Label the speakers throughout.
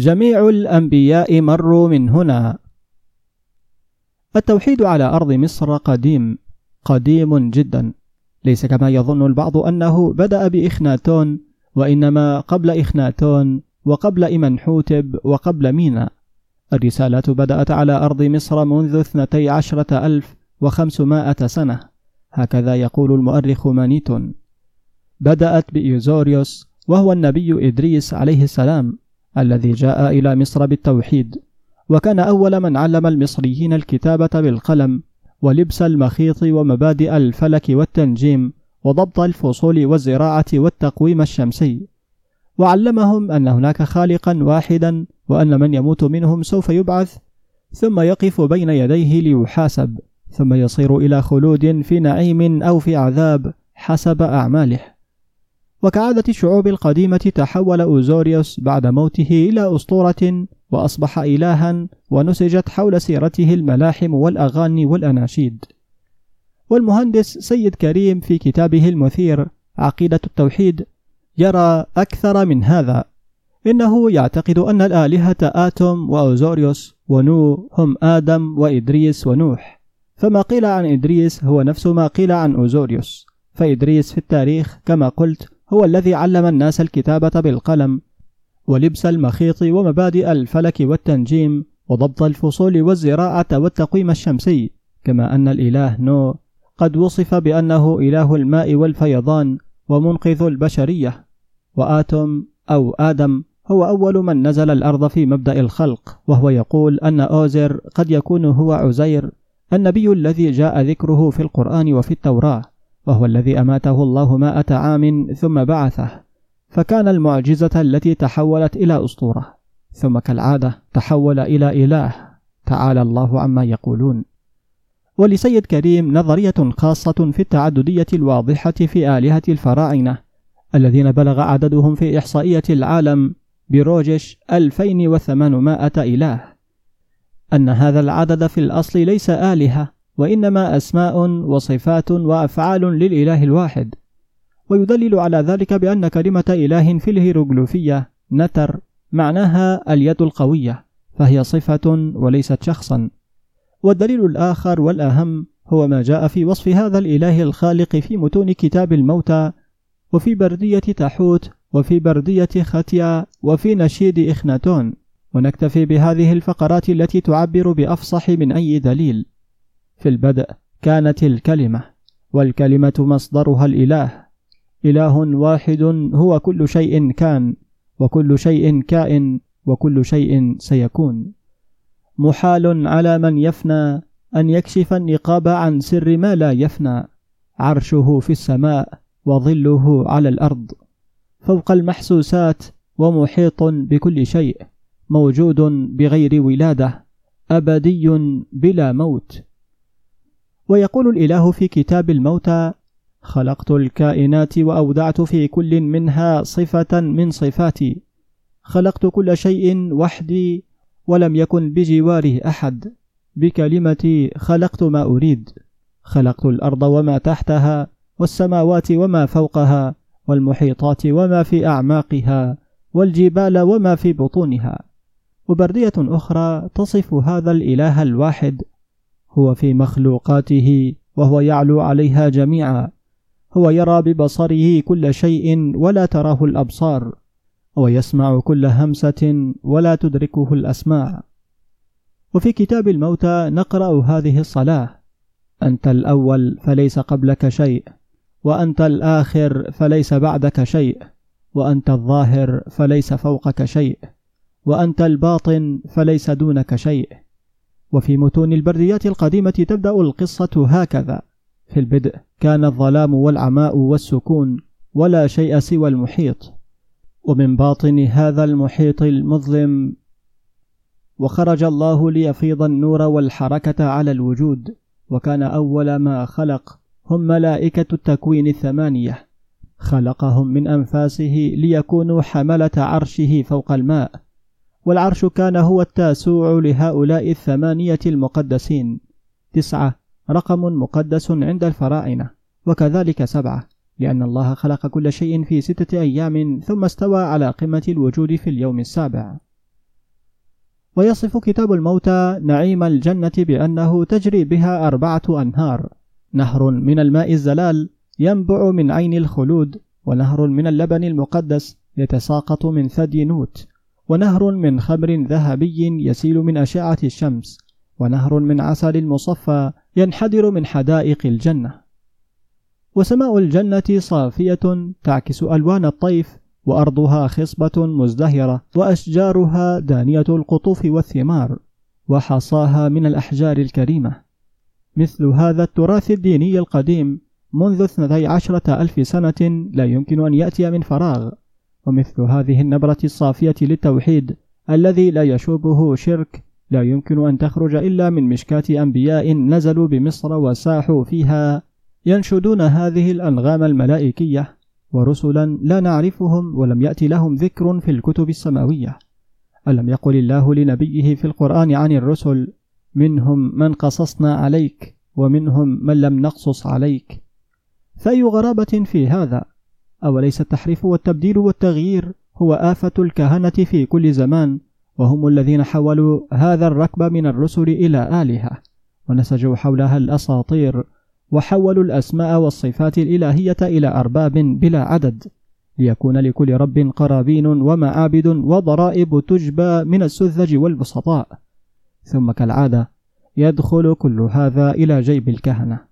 Speaker 1: جميع الأنبياء مروا من هنا. التوحيد على أرض مصر قديم قديم جدا. ليس كما يظن البعض أنه بدأ بإخناتون وإنما قبل إخناتون وقبل إمنحوتب وقبل مينا. الرسالة بدأت على أرض مصر منذ اثنتي عشرة ألف وخمسمائة سنة. هكذا يقول المؤرخ مانيتون. بدأت بإيوزوريوس وهو النبي إدريس عليه السلام. الذي جاء إلى مصر بالتوحيد وكان أول من علم المصريين الكتابة بالقلم ولبس المخيط ومبادئ الفلك والتنجيم وضبط الفصول والزراعة والتقويم الشمسي. وعلمهم أن هناك خالقا واحدا وأن من يموت منهم سوف يبعث ثم يقف بين يديه ليحاسب ثم يصير إلى خلود في نعيم أو في عذاب حسب أعماله. وكعادة الشعوب القديمة تحول أوزوريوس بعد موته إلى أسطورة وأصبح إلها ونسجت حول سيرته الملاحم والأغاني والأناشيد. والمهندس سيد كريم في كتابه المثير عقيدة التوحيد يرى أكثر من هذا. إنه يعتقد أن الآلهة آتوم وأوزوريوس ونو هم آدم وإدريس ونوح. فما قيل عن إدريس هو نفس ما قيل عن أوزوريوس. فإدريس في التاريخ كما قلت هو الذي علم الناس الكتابة بالقلم ولبس المخيط ومبادئ الفلك والتنجيم وضبط الفصول والزراعة والتقويم الشمسي كما أن الإله نو قد وصف بأنه إله الماء والفيضان ومنقذ البشرية. وآتم أو آدم هو أول من نزل الأرض في مبدأ الخلق وهو يقول أن أوزر قد يكون هو عزير النبي الذي جاء ذكره في القرآن وفي التوراة. وهو الذي أماته الله مائة عام ثم بعثه فكان المعجزة التي تحولت إلى أسطورة ثم كالعادة تحول إلى إله تعالى الله عما يقولون. ولسيد كريم نظرية خاصة في التعددية الواضحة في آلهة الفراعنة الذين بلغ عددهم في إحصائية العالم بروجش 2800 إله. أن هذا العدد في الأصل ليس آلهة وإنما أسماء وصفات وأفعال للإله الواحد. ويدلل على ذلك بأن كلمة إله في الهيروغليفية نتر معناها اليد القوية فهي صفة وليست شخصا. والدليل الآخر والأهم هو ما جاء في وصف هذا الإله الخالق في متون كتاب الموتى وفي بردية تحوت وفي بردية ختيا وفي نشيد إخناتون. ونكتفي بهذه الفقرات التي تعبر بأفصح من أي دليل. في البدء كانت الكلمة والكلمة مصدرها الإله. إله واحد هو كل شيء كان وكل شيء كائن وكل شيء سيكون. محال على من يفنى أن يكشف النقاب عن سر ما لا يفنى. عرشه في السماء وظله على الأرض. فوق المحسوسات ومحيط بكل شيء. موجود بغير ولادة. أبدي بلا موت. ويقول الإله في كتاب الموتى خلقت الكائنات وأودعت في كل منها صفة من صفاتي خلقت كل شيء وحدي ولم يكن بجواره أحد بكلمتي خلقت ما أريد خلقت الأرض وما تحتها والسماوات وما فوقها والمحيطات وما في أعماقها والجبال وما في بطونها. وبردية أخرى تصف هذا الإله الواحد هو في مخلوقاته وهو يعلو عليها جميعا. هو يرى ببصره كل شيء ولا تراه الأبصار. ويسمع كل همسة ولا تدركه الأسماع. وفي كتاب الموتى نقرأ هذه الصلاة. أنت الأول فليس قبلك شيء وأنت الآخر فليس بعدك شيء وأنت الظاهر فليس فوقك شيء وأنت الباطن فليس دونك شيء. وفي متون البرديات القديمة تبدأ القصة هكذا في البدء كان الظلام والعماء والسكون ولا شيء سوى المحيط ومن باطن هذا المحيط المظلم وخرج الله ليفيض النور والحركة على الوجود وكان أول ما خلق هم ملائكة التكوين الثمانية خلقهم من أنفاسه ليكونوا حملة عرشه فوق الماء. والعرش كان هو التاسوع لهؤلاء الثمانية المقدسين. تسعة. رقم مقدس عند الفراعنة. وكذلك سبعة. لأن الله خلق كل شيء في ستة أيام ثم استوى على قمة الوجود في اليوم السابع. ويصف كتاب الموتى نعيم الجنة بأنه تجري بها أربعة أنهار. نهر من الماء الزلال ينبع من عين الخلود ونهر من اللبن المقدس يتساقط من ثدي نوت. ونهر من خمر ذهبي يسيل من أشعة الشمس ونهر من عسل مصفى ينحدر من حدائق الجنة. وسماء الجنة صافية تعكس ألوان الطيف وأرضها خصبة مزدهرة وأشجارها دانية القطوف والثمار وحصاها من الأحجار الكريمة. مثل هذا التراث الديني القديم منذ اثنتي عشرة ألف سنة لا يمكن أن يأتي من فراغ. ومثل هذه النبرة الصافية للتوحيد الذي لا يشوبه شرك لا يمكن أن تخرج إلا من مشكاة أنبياء نزلوا بمصر وساحوا فيها. ينشدون هذه الأنغام الملائكية ورسلا لا نعرفهم ولم يأتي لهم ذكر في الكتب السماوية. ألم يقل الله لنبيه في القرآن عن الرسل؟ منهم من قصصنا عليك ومنهم من لم نقصص عليك. فأي غرابة في هذا؟ أوليس التحريف والتبديل والتغيير هو آفة الكهنة في كل زمان وهم الذين حولوا هذا الركب من الرسل إلى آلهة ونسجوا حولها الأساطير وحولوا الأسماء والصفات الإلهية إلى أرباب بلا عدد ليكون لكل رب قرابين ومعابد وضرائب تجبى من السذج والبسطاء. ثم كالعادة يدخل كل هذا إلى جيب الكهنة.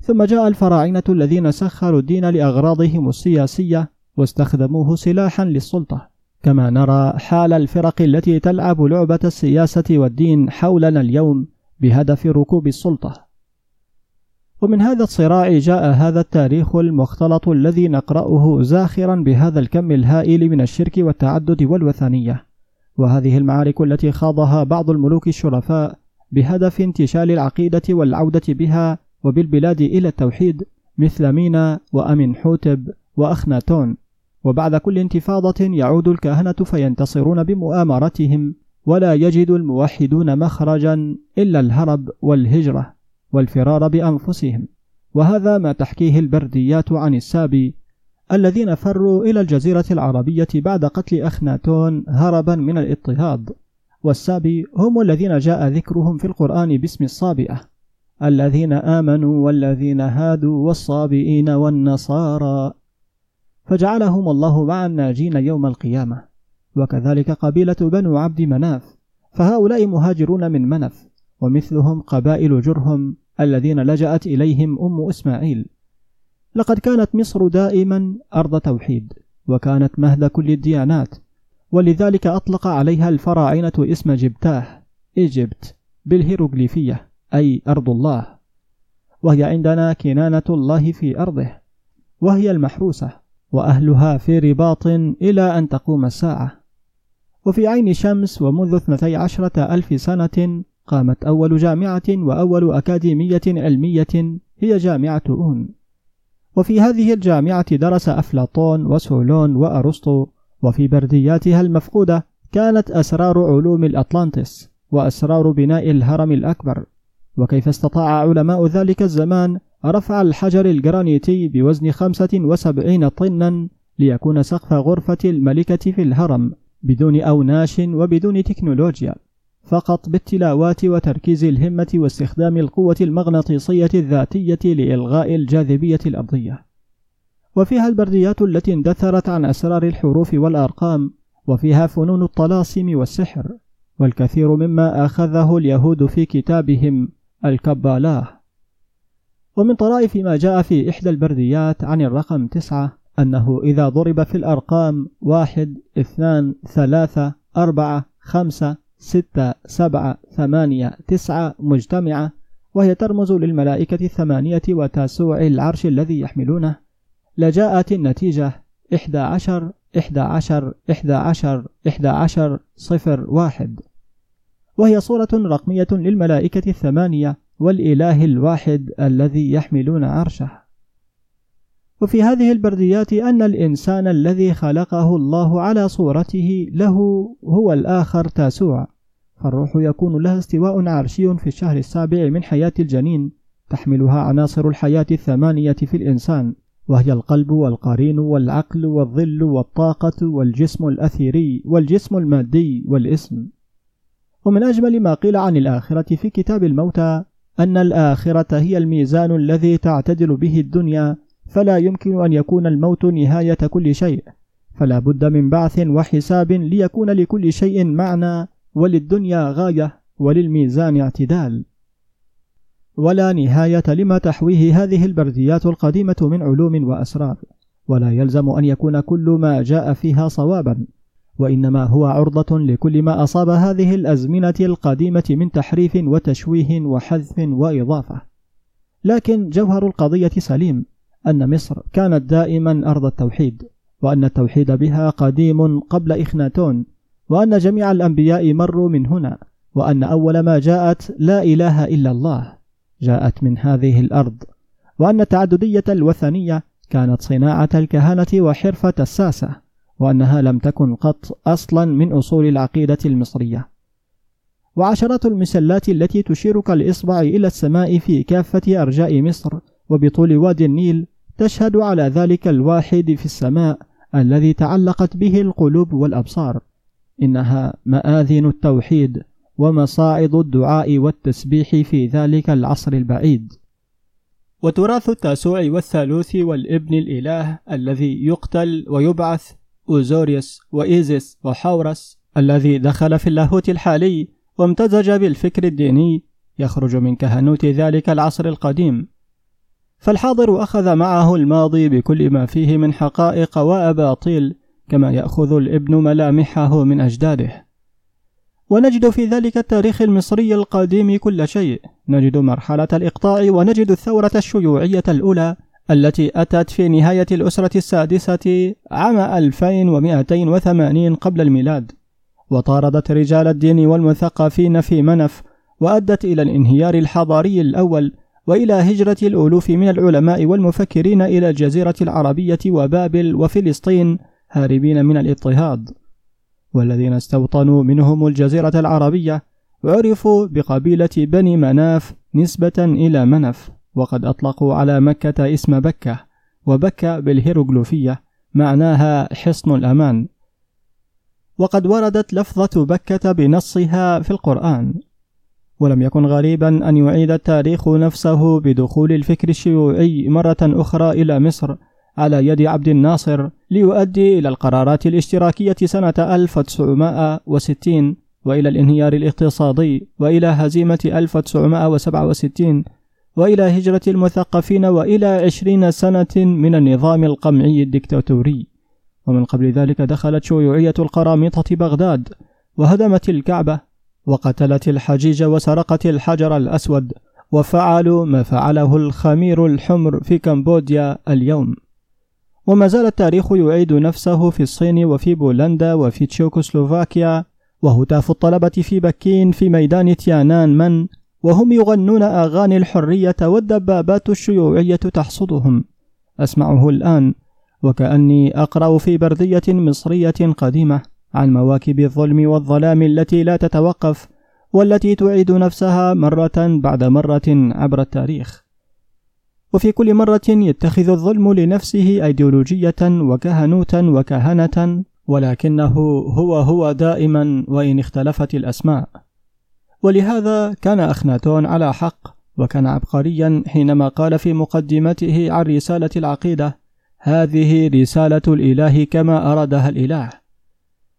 Speaker 1: ثم جاء الفراعنة الذين سخروا الدين لأغراضهم السياسية واستخدموه سلاحا للسلطة. كما نرى حال الفرق التي تلعب لعبة السياسة والدين حولنا اليوم بهدف ركوب السلطة. ومن هذا الصراع جاء هذا التاريخ المختلط الذي نقرأه زاخرا بهذا الكم الهائل من الشرك والتعدد والوثنية. وهذه المعارك التي خاضها بعض الملوك الشرفاء بهدف انتشال العقيدة والعودة بها وبالبلاد إلى التوحيد مثل مينا وأمين حوتب وأخناتون وبعد كل انتفاضة يعود الكهنة فينتصرون بمؤامرتهم ولا يجد الموحدون مخرجا إلا الهرب والهجرة والفرار بأنفسهم. وهذا ما تحكيه البرديات عن السابي الذين فروا إلى الجزيرة العربية بعد قتل أخناتون هربا من الاضطهاد. والسابي هم الذين جاء ذكرهم في القرآن باسم الصابئة. الذين آمنوا والذين هادوا والصابئين والنصارى فجعلهم الله مع الناجين يوم القيامة. وكذلك قبيلة بنو عبد مناف فهؤلاء مهاجرون من منف ومثلهم قبائل جرهم الذين لجأت إليهم أم إسماعيل. لقد كانت مصر دائما أرض توحيد وكانت مهد كل الديانات ولذلك أطلق عليها الفراعنة اسم جبتاه إيجبت بالهيروغليفية. أي أرض الله. وهي عندنا كنانة الله في أرضه. وهي المحروسة. وأهلها في رباط إلى أن تقوم الساعة. وفي عين شمس ومنذ اثنتي عشرة ألف سنة قامت أول جامعة وأول أكاديمية علمية هي جامعة أون. وفي هذه الجامعة درس أفلاطون وسولون وأرسطو. وفي بردياتها المفقودة كانت أسرار علوم الأطلانتس وأسرار بناء الهرم الأكبر. وكيف استطاع علماء ذلك الزمان رفع الحجر الجرانيتي بوزن خمسة وسبعين طنا ليكون سقف غرفة الملكة في الهرم بدون أوناش وبدون تكنولوجيا فقط بالتلاوات وتركيز الهمة واستخدام القوة المغناطيسية الذاتية لإلغاء الجاذبية الأرضية. وفيها البرديات التي اندثرت عن أسرار الحروف والأرقام وفيها فنون الطلاسم والسحر والكثير مما أخذه اليهود في كتابهم الكبالاه. ومن طرائف ما جاء في إحدى البرديات عن الرقم تسعة أنه إذا ضرب في الأرقام واحد اثنان ثلاثة أربعة خمسة ستة سبعة ثمانية تسعة مجتمعة وهي ترمز للملائكة الثمانية وتاسوع العرش الذي يحملونه. لجاءت النتيجة إحدى عشر إحدى عشر إحدى عشر إحدى عشر صفر واحد. وهي صورة رقمية للملائكة الثمانية والإله الواحد الذي يحملون عرشه. وفي هذه البرديات أن الإنسان الذي خلقه الله على صورته له هو الآخر تاسوع. فالروح يكون لها استواء عرشي في الشهر السابع من حياة الجنين تحملها عناصر الحياة الثمانية في الإنسان وهي القلب والقرين والعقل والظل والطاقة والجسم الأثيري والجسم المادي والإسم. ومن أجمل ما قيل عن الآخرة في كتاب الموتى أن الآخرة هي الميزان الذي تعتدل به الدنيا فلا يمكن أن يكون الموت نهاية كل شيء فلا بد من بعث وحساب ليكون لكل شيء معنى وللدنيا غاية وللميزان اعتدال. ولا نهاية لما تحويه هذه البرديات القديمة من علوم وأسرار ولا يلزم أن يكون كل ما جاء فيها صوابا. وإنما هو عرضة لكل ما أصاب هذه الأزمنة القديمة من تحريف وتشويه وحذف وإضافة. لكن جوهر القضية سليم أن مصر كانت دائما أرض التوحيد وأن التوحيد بها قديم قبل إخناتون وأن جميع الأنبياء مروا من هنا وأن أول ما جاءت لا إله إلا الله جاءت من هذه الأرض وأن التعددية الوثنية كانت صناعة الكهنة وحرفة الساسة. وأنها لم تكن قط أصلا من أصول العقيدة المصرية. وعشرات المسلات التي تشير كالإصبع إلى السماء في كافة أرجاء مصر وبطول وادي النيل تشهد على ذلك الواحد في السماء الذي تعلقت به القلوب والأبصار. إنها مآذن التوحيد ومصاعد الدعاء والتسبيح في ذلك العصر البعيد. وتراث التاسوع والثالوث والابن الإله الذي يقتل ويبعث أوزوريوس وإيزيس وحورس الذي دخل في اللاهوت الحالي وامتزج بالفكر الديني يخرج من كهنوت ذلك العصر القديم. فالحاضر أخذ معه الماضي بكل ما فيه من حقائق وأباطيل كما يأخذ الابن ملامحه من أجداده. ونجد في ذلك التاريخ المصري القديم كل شيء. نجد مرحلة الإقطاع ونجد الثورة الشيوعية الأولى التي أتت في نهاية الأسرة السادسة عام 2280 قبل الميلاد وطاردت رجال الدين والمثقفين في منف وأدت إلى الانهيار الحضاري الأول وإلى هجرة الألوف من العلماء والمفكرين إلى الجزيرة العربية وبابل وفلسطين هاربين من الاضطهاد. والذين استوطنوا منهم الجزيرة العربية عرفوا بقبيلة بني مناف نسبة إلى منف. وقد أطلقوا على مكة اسم بكة وبكة بالهيروغليفية معناها حصن الأمان. وقد وردت لفظة بكة بنصها في القرآن. ولم يكن غريبا أن يعيد التاريخ نفسه بدخول الفكر الشيوعي مرة أخرى إلى مصر على يد عبد الناصر ليؤدي إلى القرارات الاشتراكية سنة 1960 وإلى الانهيار الاقتصادي وإلى هزيمة 1967 وإلى هجرة المثقفين وإلى عشرين سنة من النظام القمعي الدكتاتوري. ومن قبل ذلك دخلت شيوعية القرامطة بغداد وهدمت الكعبة وقتلت الحجيج وسرقت الحجر الأسود وفعلوا ما فعله الخمير الحمر في كمبوديا اليوم. وما زال التاريخ يعيد نفسه في الصين وفي بولندا وفي تشيكوسلوفاكيا وهتاف الطلبة في بكين في ميدان تيانان من وهم يغنون أغاني الحرية والدبابات الشيوعية تحصدهم. أسمعه الآن. وكأني أقرأ في بردية مصرية قديمة عن مواكب الظلم والظلام التي لا تتوقف والتي تعيد نفسها مرة بعد مرة عبر التاريخ. وفي كل مرة يتخذ الظلم لنفسه أيديولوجية وكهنوتا وكهنة ولكنه هو هو دائما وإن اختلفت الأسماء. ولهذا كان أخناتون على حق وكان عبقريا حينما قال في مقدمته عن رسالة العقيدة هذه رسالة الإله كما أرادها الإله.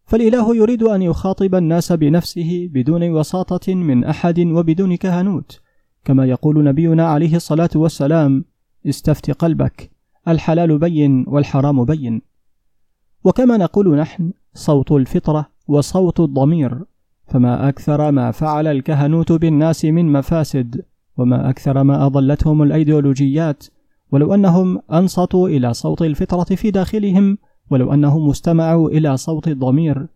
Speaker 1: فالإله يريد أن يخاطب الناس بنفسه بدون وساطة من أحد وبدون كهنوت كما يقول نبينا عليه الصلاة والسلام استفت قلبك الحلال بين والحرام بين. وكما نقول نحن صوت الفطرة وصوت الضمير. فما أكثر ما فعل الكهنوت بالناس من مفاسد وما أكثر ما أضلتهم الأيديولوجيات ولو أنهم أنصتوا إلى صوت الفطرة في داخلهم ولو أنهم استمعوا إلى صوت الضمير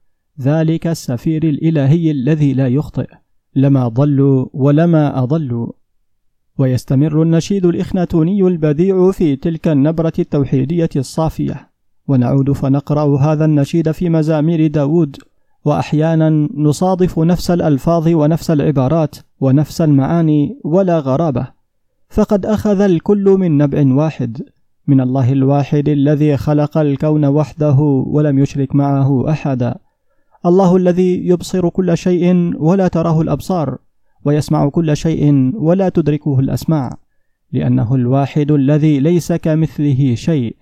Speaker 1: ذلك السفير الإلهي الذي لا يخطئ. لما ضلوا ولما أضلوا. ويستمر النشيد الإخناتوني البديع في تلك النبرة التوحيدية الصافية. ونعود فنقرأ هذا النشيد في مزامير داود. وأحيانا نصادف نفس الألفاظ ونفس العبارات ونفس المعاني ولا غرابة. فقد أخذ الكل من نبع واحد من الله الواحد الذي خلق الكون وحده ولم يشرك معه أحدا. الله الذي يبصر كل شيء ولا تراه الأبصار ويسمع كل شيء ولا تدركه الأسماع لأنه الواحد الذي ليس كمثله شيء.